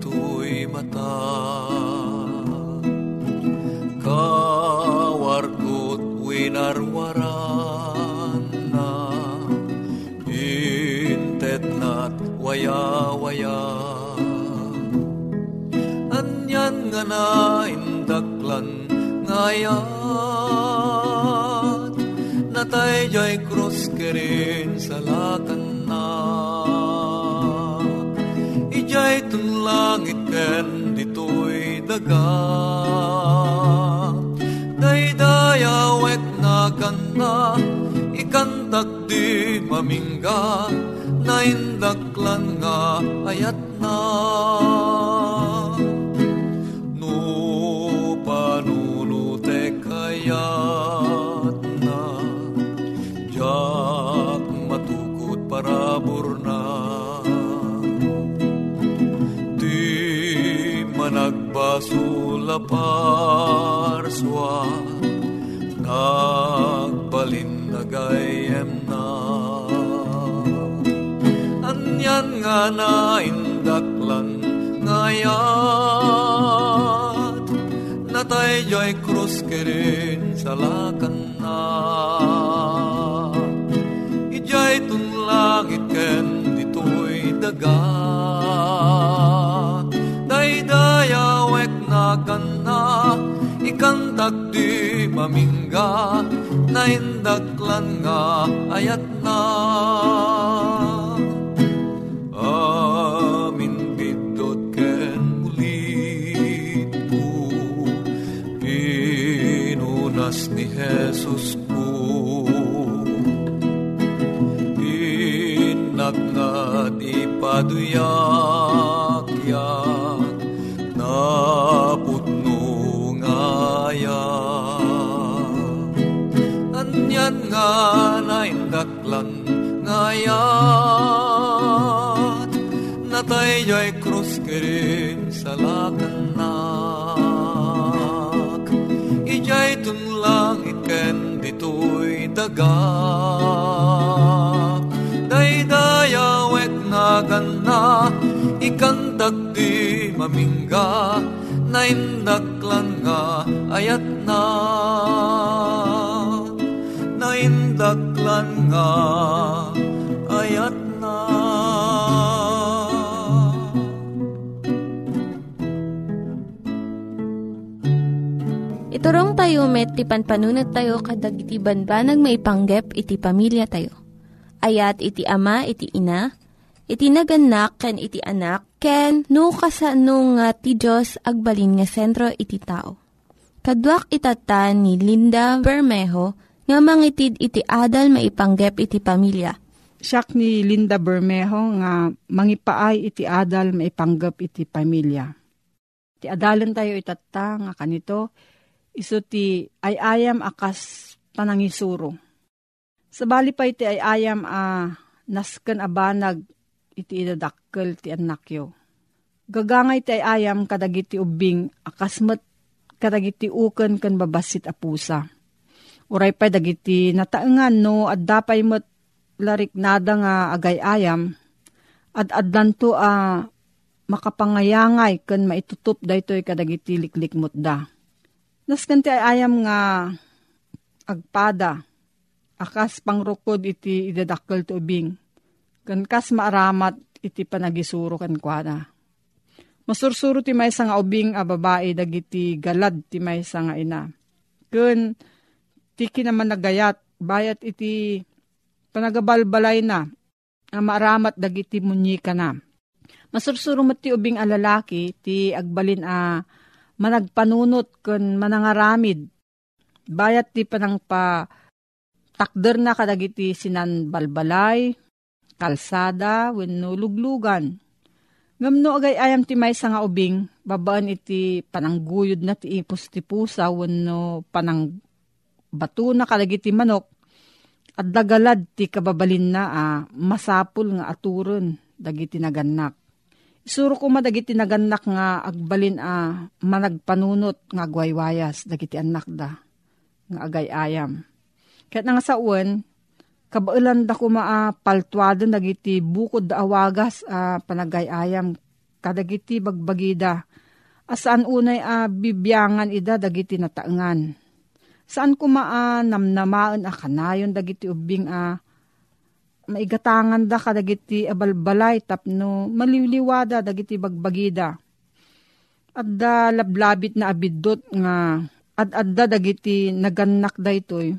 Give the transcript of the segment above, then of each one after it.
tuy mata. Kawarkot winarwaran na. Intet nat waya-waya. Anyan nga na indaklan ngayon natay jay krus kerin sa lakan na ijay tun langit ken ditoy daga. Daydayawek na kanda ikantak di mamingga. Na indaklan nga ayat na parswa nagbalin na gayem na. Anyan nga na indaklan ngayat natay joy krus kerin sa lakan na. Ijay tun langit ken ditoy daga daydayawek na kana ikantak di mamingga na indaklan nga ayat na. Amin bidot ken ulit ko pinunas ni Jesus ko inakngat ipaduyak yak anyan nga naindaklan ngayat natay joy krus kerin sa lakanak ijay tun langit ken ditoy daga daydayawek na ganda ikantak di mamingga. Na indaklan nga ayat na nga ayat na Iturong tayo met, ti panpanunat tayo kadag iti banbanag maipanggep iti pamilya tayo. Ayat iti ama, iti ina, iti naganak, ken iti anak, ken no, kasano nga ti Diyos agbalin nga sentro iti tao. Kaduak itatan ni Linda Bermejo nga mangitid iti adal maipanggep iti pamilya. Siyak ni Linda Bermejo nga mangipaay iti adal maipanggep iti pamilya. Ti adalan tayo itata nga kanito, iso ti ayayam akas panangisuro. Sabali pa iti ayayam a nasken abanag iti idadakkel ti anakyo. Gagangay ti ayayam kadagiti ubing akasmet kadagiti uken ken babasit a pusa. Uray pa dagiti nataengan no at dapay met larik nada nga agay-ayam at adlanto a makapangayangay ken maitutup daytoy kadagiti liklikmot da. Nasken ti ayam nga agpada akas pangrukod iti idadakkel ti ubing. Ken kas maaramat iti panagisuro ken kuana. Masursuro ti maysa nga ubing a babae dagiti galad ti maysa nga ina. Ken ti kinaman nagayat bayat iti panagabalbalay na nga maaramat dagiti munyika na. Masursuro mo ti ubing a lalaki ti agbalin a managpanunot ken manangaramid. Bayat ti panang pa takder na kadagiti sinan balbalay, kalsada, wenno luglugan. Ngamno agay ayam ti may nga ubing, babaan iti panangguyod na ti ipos ti pusa, wenno panang bato na kadagiti manok, at dagalad ti kababalin na ah, masapul nga aturon dagiti naganak. Isuro ko madagiti naganak nga agbalin a ah, managpanunot nga agwaywayas dagiti anak da nga agay ayam. Kaya nga sa uwan, kabailan da ko maa paltuado dagiti bukod da awagas a uh, panagayayam kadagiti bagbagida. Asaan unay a uh, bibyangan ida dagiti nataengan. Saan ko maa namnamaan a kanayon dagiti ubing a uh, maigatangan da kadagiti abalbalay tapno maliliwada dagiti bagbagida. At da lablabit na abidot nga at adda dagiti naganak da itoy.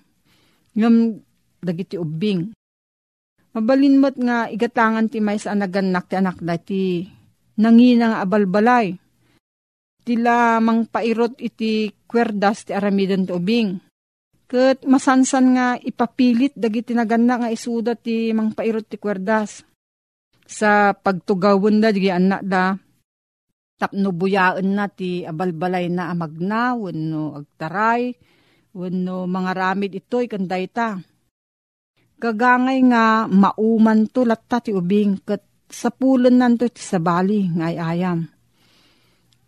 Ngam dagiti ubing. Mabalinmat nga igatangan ti may sa naganak ti anak dati nangina nga abalbalay. Tila mang pairot iti kwerdas ti aramidan ti ubing. Kat masansan nga ipapilit dagiti naganak nga isuda ti mang pairot ti kwerdas. Sa pagtugawon da, di anak da, tapno buyaan na ti abalbalay na amagna, wano agtaray, wano mga ramid ito'y kanday ta. Gagangay nga mauman to latta ti ubing kat sa pulan nanto ti sabali ngay ayam.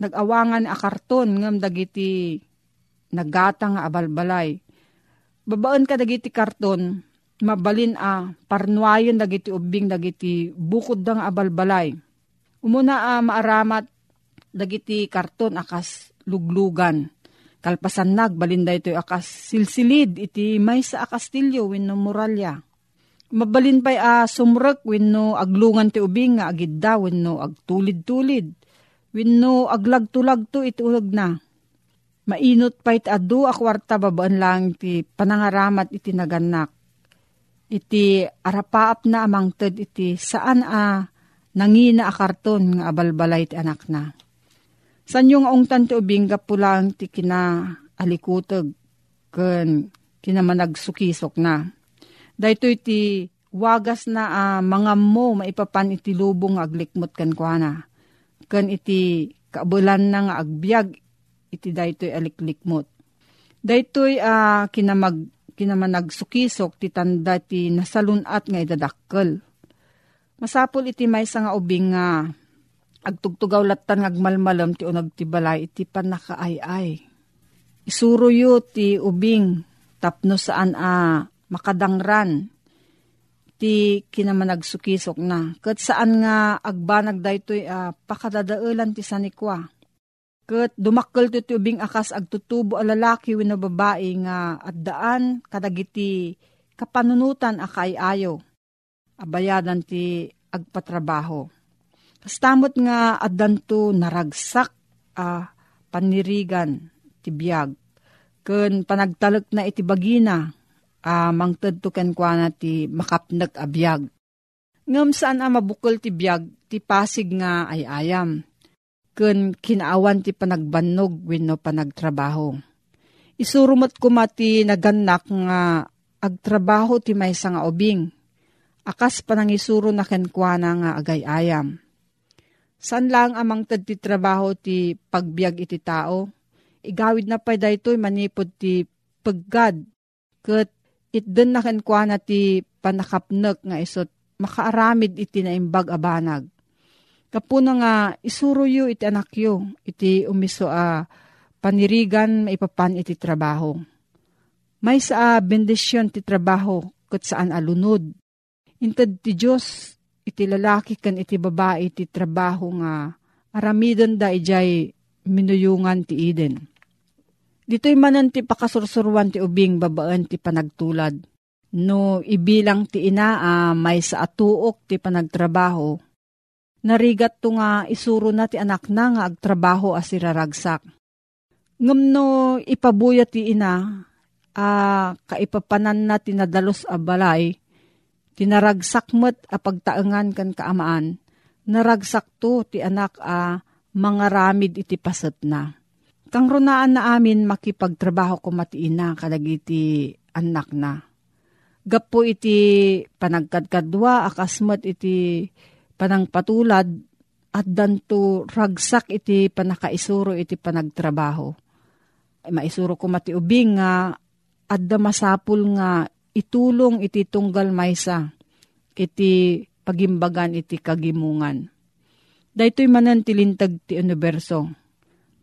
nagawangan a karton ngam dagiti nagata nga abalbalay. Babaan kadagiti karton mabalin a parnuayon dagiti ubing dagiti bukod dang abalbalay. Umuna a maaramat dagiti karton akas luglugan. Kalpasan nag balinda ito akas silsilid iti may sa akastilyo wenno muralya. Mabalin pa'y a sumrek wenno aglungan ti ubing nga agidda wenno agtulid-tulid. Wenno aglagto-lagto iti ulag na. Mainot pa iti adu akwarta babaan lang ti panangaramat iti naganak iti arapaap na amang ted iti saan a nangina a karton nga abalbalay ti anak na. San yung ungtan ti ubing pulang ti kina alikutog ken kinamanagsukisok na. Dahito iti wagas na uh, mga mo maipapan iti lubong aglikmot kan kuana. Ken iti kaabulan na nga agbyag iti daytoy aliklikmot. Daytoy uh, kinamag kinamanagsukisok ti tanda ti nasalunat nga idadakkel. Masapol iti may nga ubing nga agtugtugaw latan ngagmalmalam ti unag ti balay iti panakaayay. Isuro yu ti ubing tapno saan a makadangran ti kinamanagsukisok na. Kat saan nga agbanag daytoy uh, pakadadaulan ti sanikwa. Kat dumakkel ti ubing akas agtutubo a lalaki wino babae nga at daan kadagiti kapanunutan akay ayo. Abayadan ti agpatrabaho. Kastamot nga adanto naragsak a uh, panirigan ti biyag. Kun panagtalek na iti bagina uh, mangted to ken kwa ti makapnag abiyag. Ngam saan a mabukol ti biyag ti pasig nga ay ayam. Kun kinaawan ti panagbannog wenno panagtrabaho. Isurumot ko mati naganak nga agtrabaho ti maysa nga ubing. Akas panangisuro na kenkwana nga agay ayam. San lang amang tad ti trabaho ti pagbiag iti tao? Igawid na pa daytoy manipod ti paggad. Kat itden na kenkwa na ti panakapnek nga isot makaaramid iti naimbag abanag. Kapuna nga isuro yu iti anak yu, iti umiso a panirigan maipapan iti trabaho. May sa bendisyon ti trabaho kat saan alunod. Intad ti Diyos iti lalaki kan iti babae iti trabaho nga aramidon da ijay minuyungan ti Eden. Dito'y manan ti pakasursurwan ti ubing babaan ti panagtulad. No ibilang ti ina uh, may sa atuok ti panagtrabaho. Narigat to nga isuro na ti anak na nga agtrabaho as iraragsak. Ngam no ipabuya ti ina, uh, kaipapanan na tinadalos a balay, tinaragsak met a pagtaengan kan kaamaan, naragsak to ti anak a uh, mga ramid iti paset na Kang runaan na amin makipagtrabaho ko matiina kadagiti anak na. Gapo iti panagkadkadwa akasmat iti panangpatulad at danto ragsak iti panakaisuro iti panagtrabaho. Maisuro ko mati ubing nga adda masapul nga itulong iti tunggal maysa iti pagimbagan iti kagimungan. Daytoy manan tilintag ti universo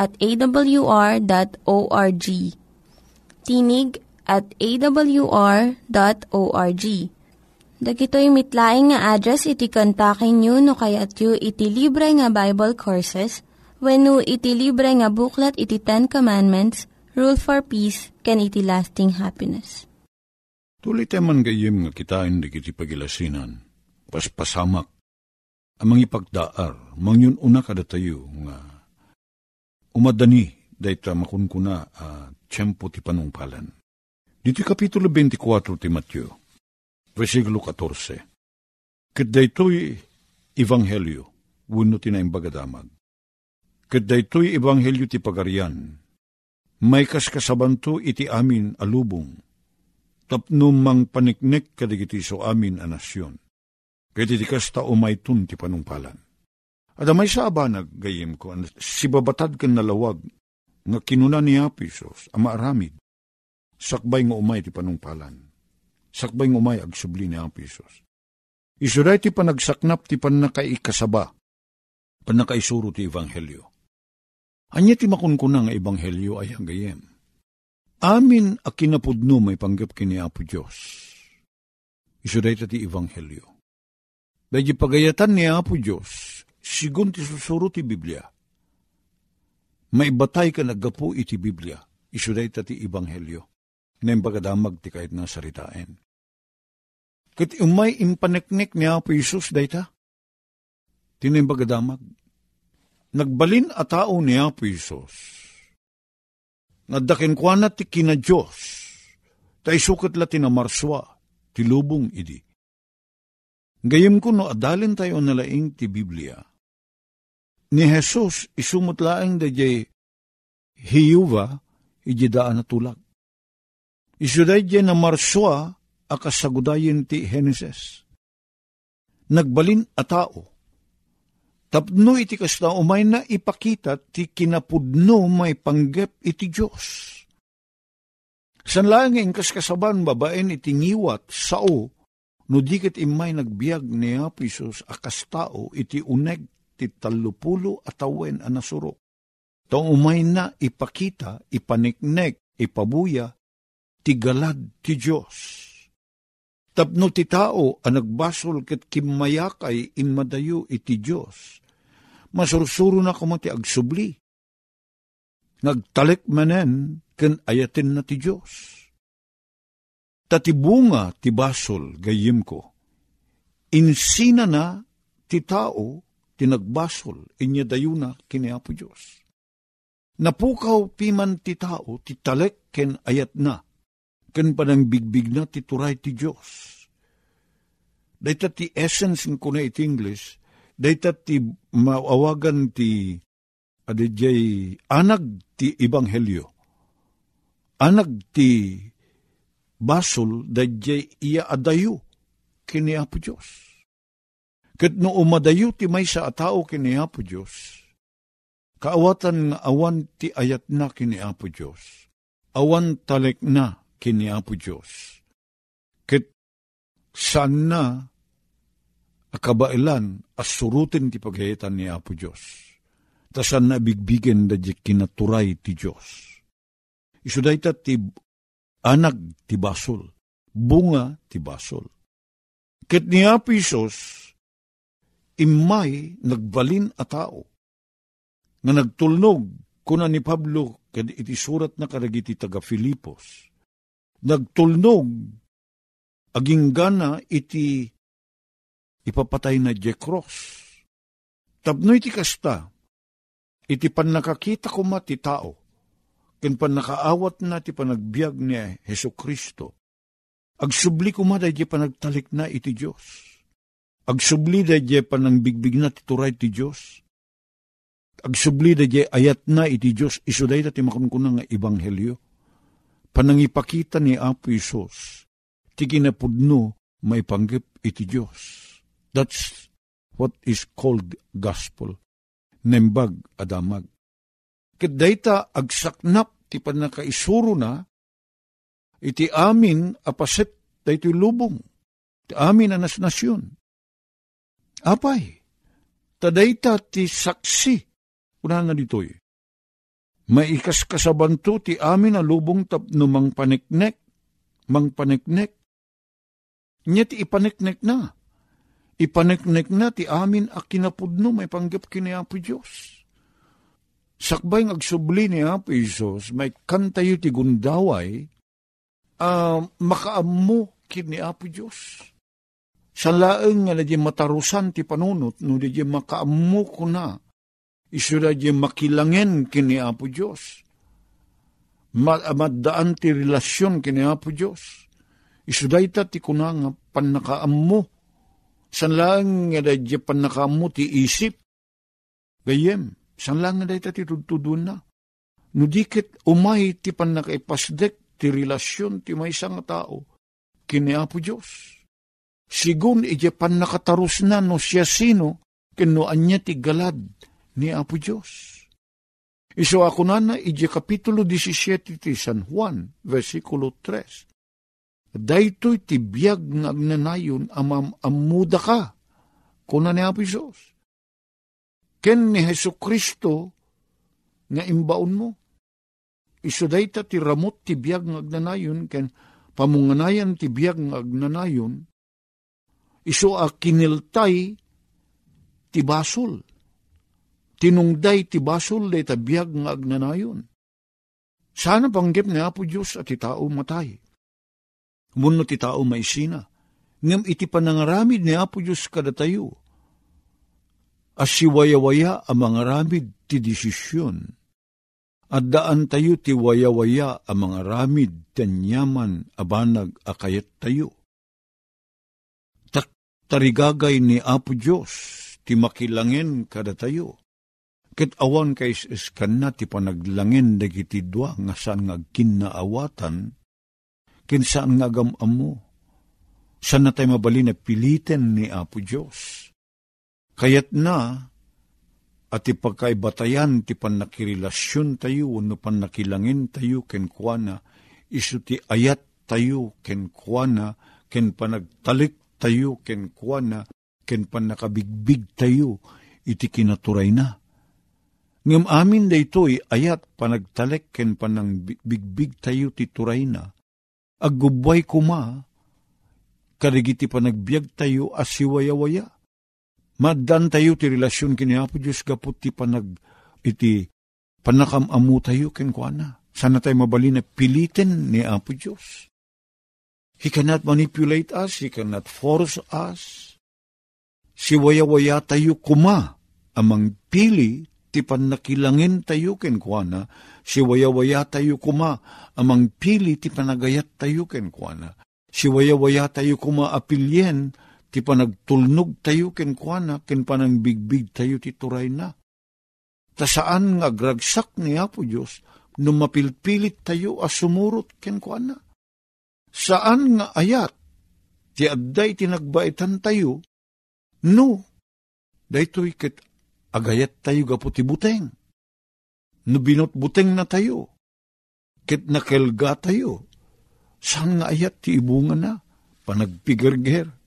at awr.org. Tinig at awr.org. Dagitoy mitlaing nga address iti kontakin nyo no kayat yu iti libre nga Bible Courses when no iti libre nga buklat iti Ten Commandments, Rule for Peace, can iti lasting happiness. Tuloy teman gayim nga kitain di kiti pagilasinan, paspasamak, amang ipagdaar, mangyun una kada tayo nga umadani dayta makunkuna a uh, tiyempo ti panungpalan. Dito kapitulo 24 ti Matthew, versikulo 14. Kat daytoy ebanghelyo, wano ti naimbagadamag. Kat daytoy ebanghelyo ti pagarian, may kaskasabanto iti amin alubong, tapno mang paniknek kadigiti so amin a nasyon. Kaya ti kasta umaytun ti panungpalan Adamay sa abanag, gayim ko, si babatad kan nalawag, nga kinuna ni Apisos, ama aramid. Sakbay nga umay ti panungpalan. Sakbay nga umay agsubli ni Apisos. Isuday ti panagsaknap ti panakaikasaba, panakaisuro ti Ebanghelyo. Anya ti makunkuna nga Ebanghelyo ay hanggayem. amin a kinapudno may panggap kini Apo Diyos. Iso dahi ti Ebanghelyo. Dahil pagayatan ni Apo Diyos, sigun ti susuro ti Biblia, maibatay ka naggapo iti Biblia, iso dahi ti Ebanghelyo, na pagkadamag ti kahit nga saritain. Kat umay impaneknek ni Apo Isus dayta, tinayin pagkadamag, nagbalin a tao ni Apo Isus, Nadakin kwa na ti kina Diyos, ta isukat la tinamarswa, ti lubong idi. Gayem ko no adalin tayo nalaing ti Biblia. Ni Jesus isumot laeng da jay hiyuva iji daan na tulag. Isuday jay na marswa akasagudayin ti Genesis. Nagbalin a tao, Tapno iti kasna umay na ipakita ti kinapudno may panggep iti Diyos. San langing kas kasaban babaen iti ngiwat sao no dikit imay nagbiag ni Apisos akas tao iti uneg ti talupulo atawen anasurok. Tong umay na ipakita, ipaniknek, ipabuya, ti galad ti Diyos. Tapno ti tao ang nagbasol ket kimayakay inmadayo iti Diyos masursuro na kumati agsubli. Nagtalik manen ken ayatin na ti Diyos. Tatibunga ti basol gayim ko. Insina na ti tao tinagbasol inya dayuna kini Apo Diyos. Napukaw piman ti tao ti talek ken ayat na ken panang bigbig na ti turay ti Diyos. Dahita ti essence ko na iti English, dayta ti maawagan ti adijay anag ti ebanghelyo. Anag ti basol dayjay iya adayo kini Apo Diyos. Kat no umadayo ti may sa atao kini Apo Diyos, kaawatan nga awan ti ayat na kini Apo Diyos, awan talek na kini Apo Diyos. Kat saan na akabailan asurutin ti pagayatan ni Apo Diyos. Tasan na bigbigen da di kinaturay ti Diyos. Isuday ta ti anag ti basol, bunga ti basol. Ket ni Apo Isos, imay nagbalin a tao, nga nagtulnog kuna ni Pablo kad iti surat na karagiti taga Filipos. Nagtulnog aging gana iti ipapatay na je cross. Tapno iti kasta, iti pan nakakita ko ti tao, ken pan nakaawat na ti panagbiag ni Heso Kristo, agsubli ko maday di panagtalik na iti Diyos. Agsubli da di panangbigbig na ti turay ti Diyos. Agsubli da di ayat na iti Diyos, isuday da ti makunkunang nga ebanghelyo. Panangipakita ni Apo Isos, ti kinapudno may panggip iti Diyos That's what is called gospel. Nembag adamag. Kadayta agsaknap ti panakaisuro na, iti amin apaset dayto lubong. Ti amin anas nasyon. Apay, tadayta ti saksi, una na ditoy. Maikas kasabanto ti amin a lubong tapno mang paniknek, mang paniknek. Nya ti ipaniknek na Ipaneknek na ti amin a kinapudno may panggap kini Apo Diyos. Sakbay ng agsubli ni Apo Isos, may kantayo ti gundaway, uh, makaammo kini Apo Diyos. Sa laeng nga di matarusan ti panunot, no di makaammo ko na, iso na di makilangen kini Apo Diyos. Maddaan ti relasyon kini Apo Diyos. Iso da ti kunanga panakaammo San lang nga da Japan nakamu ti isip. Gayem, san lang nga da ita ti tudun na. Nudikit umay ti pan nakaipasdek ti relasyon ti may isang tao. Kini Apo Diyos. Sigun ije pan nakatarus na no siya sino kino anya ti galad ni Apo Diyos. Iso ako na na ije kapitulo 17 ti San Juan, versikulo 3 Daytoy ti biyag nga agnanayon amam amuda ka, kuna ni Apo Isos. Ken ni Heso Kristo nga imbaon mo. iso dayta ti ramot ti biyag ng agnanayon, ken pamunganayan ti biyag ng agnanayon, iso a kiniltay ti basol. Tinungday ti basol day ta biyag ng agnanayon. Sana panggip ni Apo Diyos at ti tao matay. Muno ti tao maisina. Ngam iti panangaramid ni Apo Diyos kada tayo. As siwaya-waya ang mga ramid ti desisyon at daan tayo ti waya-waya ang mga ramid tanyaman abanag akayat tayo. Tarigagay ni Apo Diyos, ti makilangin kada tayo. Ket awan kay iskan na ti panaglangin dagiti dua nga saan nga kinaawatan, kin saan nga gamam mo. Saan na tayo mabali na pilitin ni Apo Diyos. Kayat na, at ipagkaibatayan ti panakirelasyon tayo, no panakilangin tayo ken kuana, isu ti ayat tayo ken kuana, ken panagtalik tayo ken kuana, ken panakabigbig tayo, iti kinaturay na. Ngam amin da ito'y ayat panagtalek ken panang bigbig tayo ti turay na, aggubay kuma, karigiti panagbiag tayo asiwaya-waya Maddan tayo ti relasyon kini Apo Diyos kaput ti panag iti panakamamu tayo ken kuana. Sana tayo mabali na pilitin ni Apo Diyos. He cannot manipulate us, He cannot force us. Si waya-waya tayo kuma, amang pili, ti panakilangin tayo ken kuana, si waya-waya tayo kuma, amang pili, ti panagayat tayo ken kuana. Si waya-waya tayo kuma apilyen, ti panagtulnog tayo ken kuana, ken panang bigbig tayo ti turay na. Ta saan nga gragsak ni Apo Diyos, no mapilpilit tayo as sumurot ken kuana. Saan nga ayat, ti adday tinagbaitan tayo, no, daytoy ket agayat tayo gapo ti buteng. No binot buteng na tayo, ket nakelga tayo, saan nga ayat ti ibunga na, panagpigerger,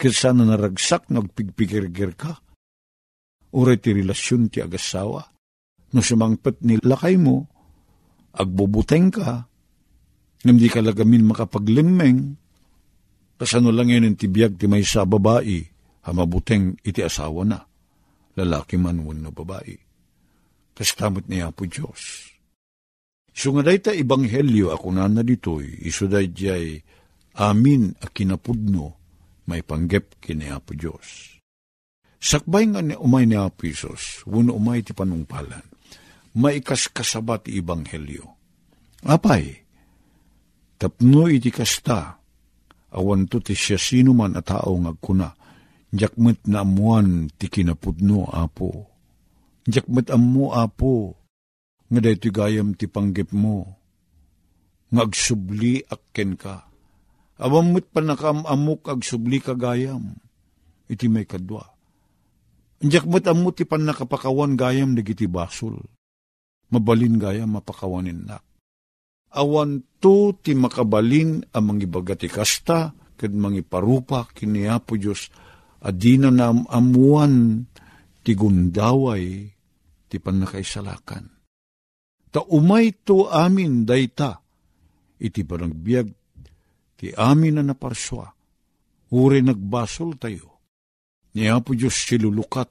Kesa na naragsak nagpigpigirgir ka. Uray ti relasyon ti agasawa. No sumangpet ni lakay mo, agbubuteng ka, di ka lagamin makapaglimeng, kasano lang yun ti biyag ti may sa babae, hamabuteng iti asawa na, lalaki man wano babae. Kastamot niya po Diyos. So nga ta ibanghelyo ako na na ditoy, iso jay amin a kinapudno, may panggep kini Apo Diyos. Sakbay nga ni umay ni Apo Isos, wano umay ti panungpalan, maikas kasabat Ibanghelyo. Apay, tapno iti kasta, awan to ti siya sino man a tao ngagkuna, jakmet na amuan ti kinapudno, Apo. Jakmet amu, Apo, nga dahito gayam ti panggep mo, ngagsubli akken ka Awamot pa nakamamok ag subli kagayam. Iti may kadwa. Mo't amot ti pan nakapakawan gayam nagiti basol. Mabalin gayam mapakawanin na. Awan to ti makabalin ang mangibagati kasta, kad mangiparupa kiniapo Diyos, adina na amuan ti gundaway ti panakaisalakan. Ta umay to amin dayta, iti panagbiag ti amin na naparswa, uri nagbasol tayo. Ni Apo Diyos silulukat,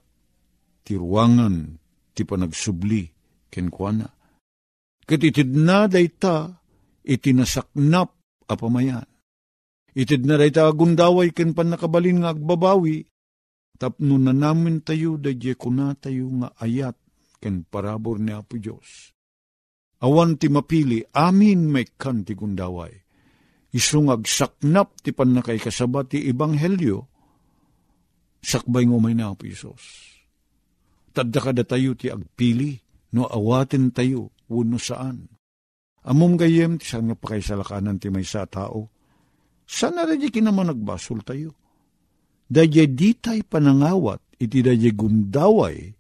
ti ruangan, ti panagsubli, kenkwana. Katitid na dayta, itinasaknap apamayan. Itid na dayta agundaway ken pan nakabalin nga agbabawi, tapno na namin tayo dadye kuna tayo nga ayat ken parabor ni Apo Diyos. Awan ti mapili, amin may kan ti gundaway isungag saknap ti panakay kasabat ti ibanghelyo, sakbay ngo may na Isos. Tadda kada tayo ti agpili, no awatin tayo, uno saan. Amom gayem ti saan nga pakaisalakanan ti may sa tao. Sana radya kinaman nagbasol tayo. Dadya di tay panangawat, iti dadya gundaway,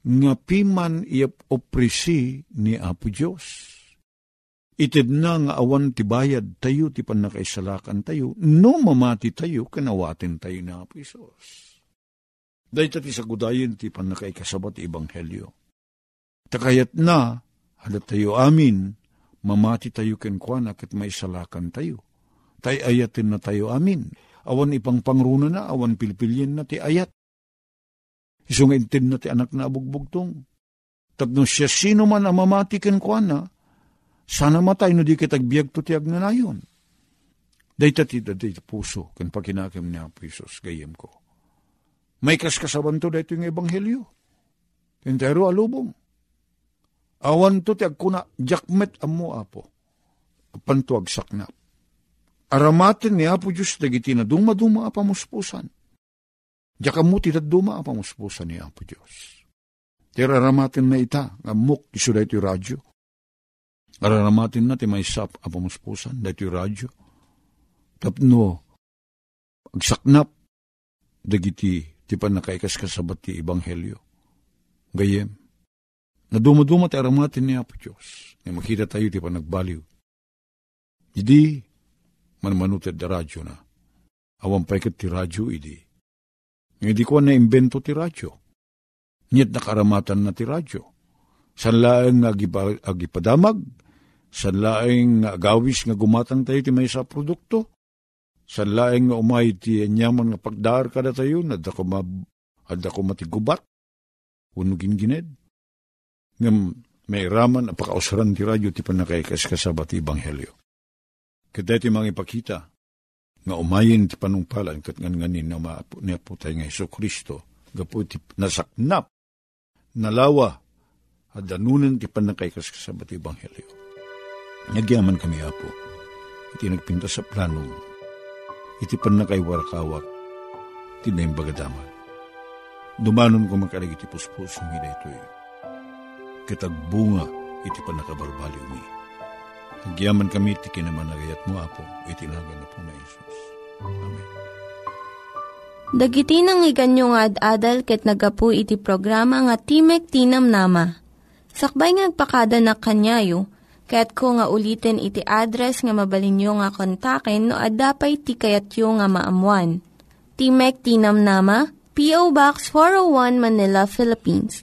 nga piman iap oprisi ni Apo Diyos Itid na nga awan ti bayad tayo, ti panakaisalakan tayo, no mamati tayo, kanawatin tayo na Apo Isos. Dahil ti sagudayin ti panakaikasabat ti Ebanghelyo. Takayat na, halat tayo amin, mamati tayo kenkwana ket may salakan tayo. Tay ayatin na tayo amin. Awan ipang pangruna na, awan pilpilyin na ti ayat. Isungaintin na ti anak na abugbugtong. Tapno siya sino man ang mamati kenkwana, sana matay no di kitagbiag to ti agnanayon. Dayta ti dati puso, ken pakinakim ni Apo Isos, gayem ko. May kaskasaban to dito yung ebanghelyo. Entero alubong. Awan to ti agkuna, jakmet amo apo. Pantuag saknap. Aramatin ni Apo Diyos dagiti na duma-duma apamuspusan. Mo ti duma apamuspusan ni Apo Diyos. Tira aramatin na ita, ngamuk iso yung radyo. Araramatin na ti may sap apamuspusan, dito yung radyo tapno agsaknap dagiti ti panakaikas kasabat ti ibanghelyo. Gayem, na dumaduma ti aramatin ni Apo Diyos, na makita tayo ti panagbaliw. Idi, manmanuted da radyo na. Awan pa ti radyo, idi. Hindi ko na imbento ti radyo. Niyat nakaramatan na ti radyo. San laeng agipadamag, san laeng agawis nga gumatang tayo ti may sa produkto, sa laeng nga umay ti anyaman nga pagdar kada tayo, ma, adda ko matigubat, unugin gined. Ngam may raman apakausaran ti radyo ti panakaikas kasabat ti Ebanghelyo. Kada ti mga ipakita, nga umayin ti panungpalan kat ngan nganin na maapo niya po tayo nga Iso Kristo, gapo ti nasaknap, nalawa, at danunan ti panakaikas kasabat ti Ebanghelyo. Nagyaman kami apo, iti nagpinta sa planong iti pan na kay warakawak, tinayang bagadaman. Dumanon ko makalig iti puspos, humida ito eh. Kitagbunga iti pan nakabarbaliw mi. Nagyaman kami iti kinamanagayat mo, Apo, iti nagan na po na Isus. Amen. Dagiti nang iganyo nga ad-adal ket nagapu iti programa nga Timek Tinam Nama. Sakbay ngagpakada na kanyayo, Kaya't ko nga ulitin iti address nga mabalinyo nga kontaken no ad-dapay tikayatyo nga maamuan. Timek Tinam Nama, P.O. Box 401 Manila, Philippines.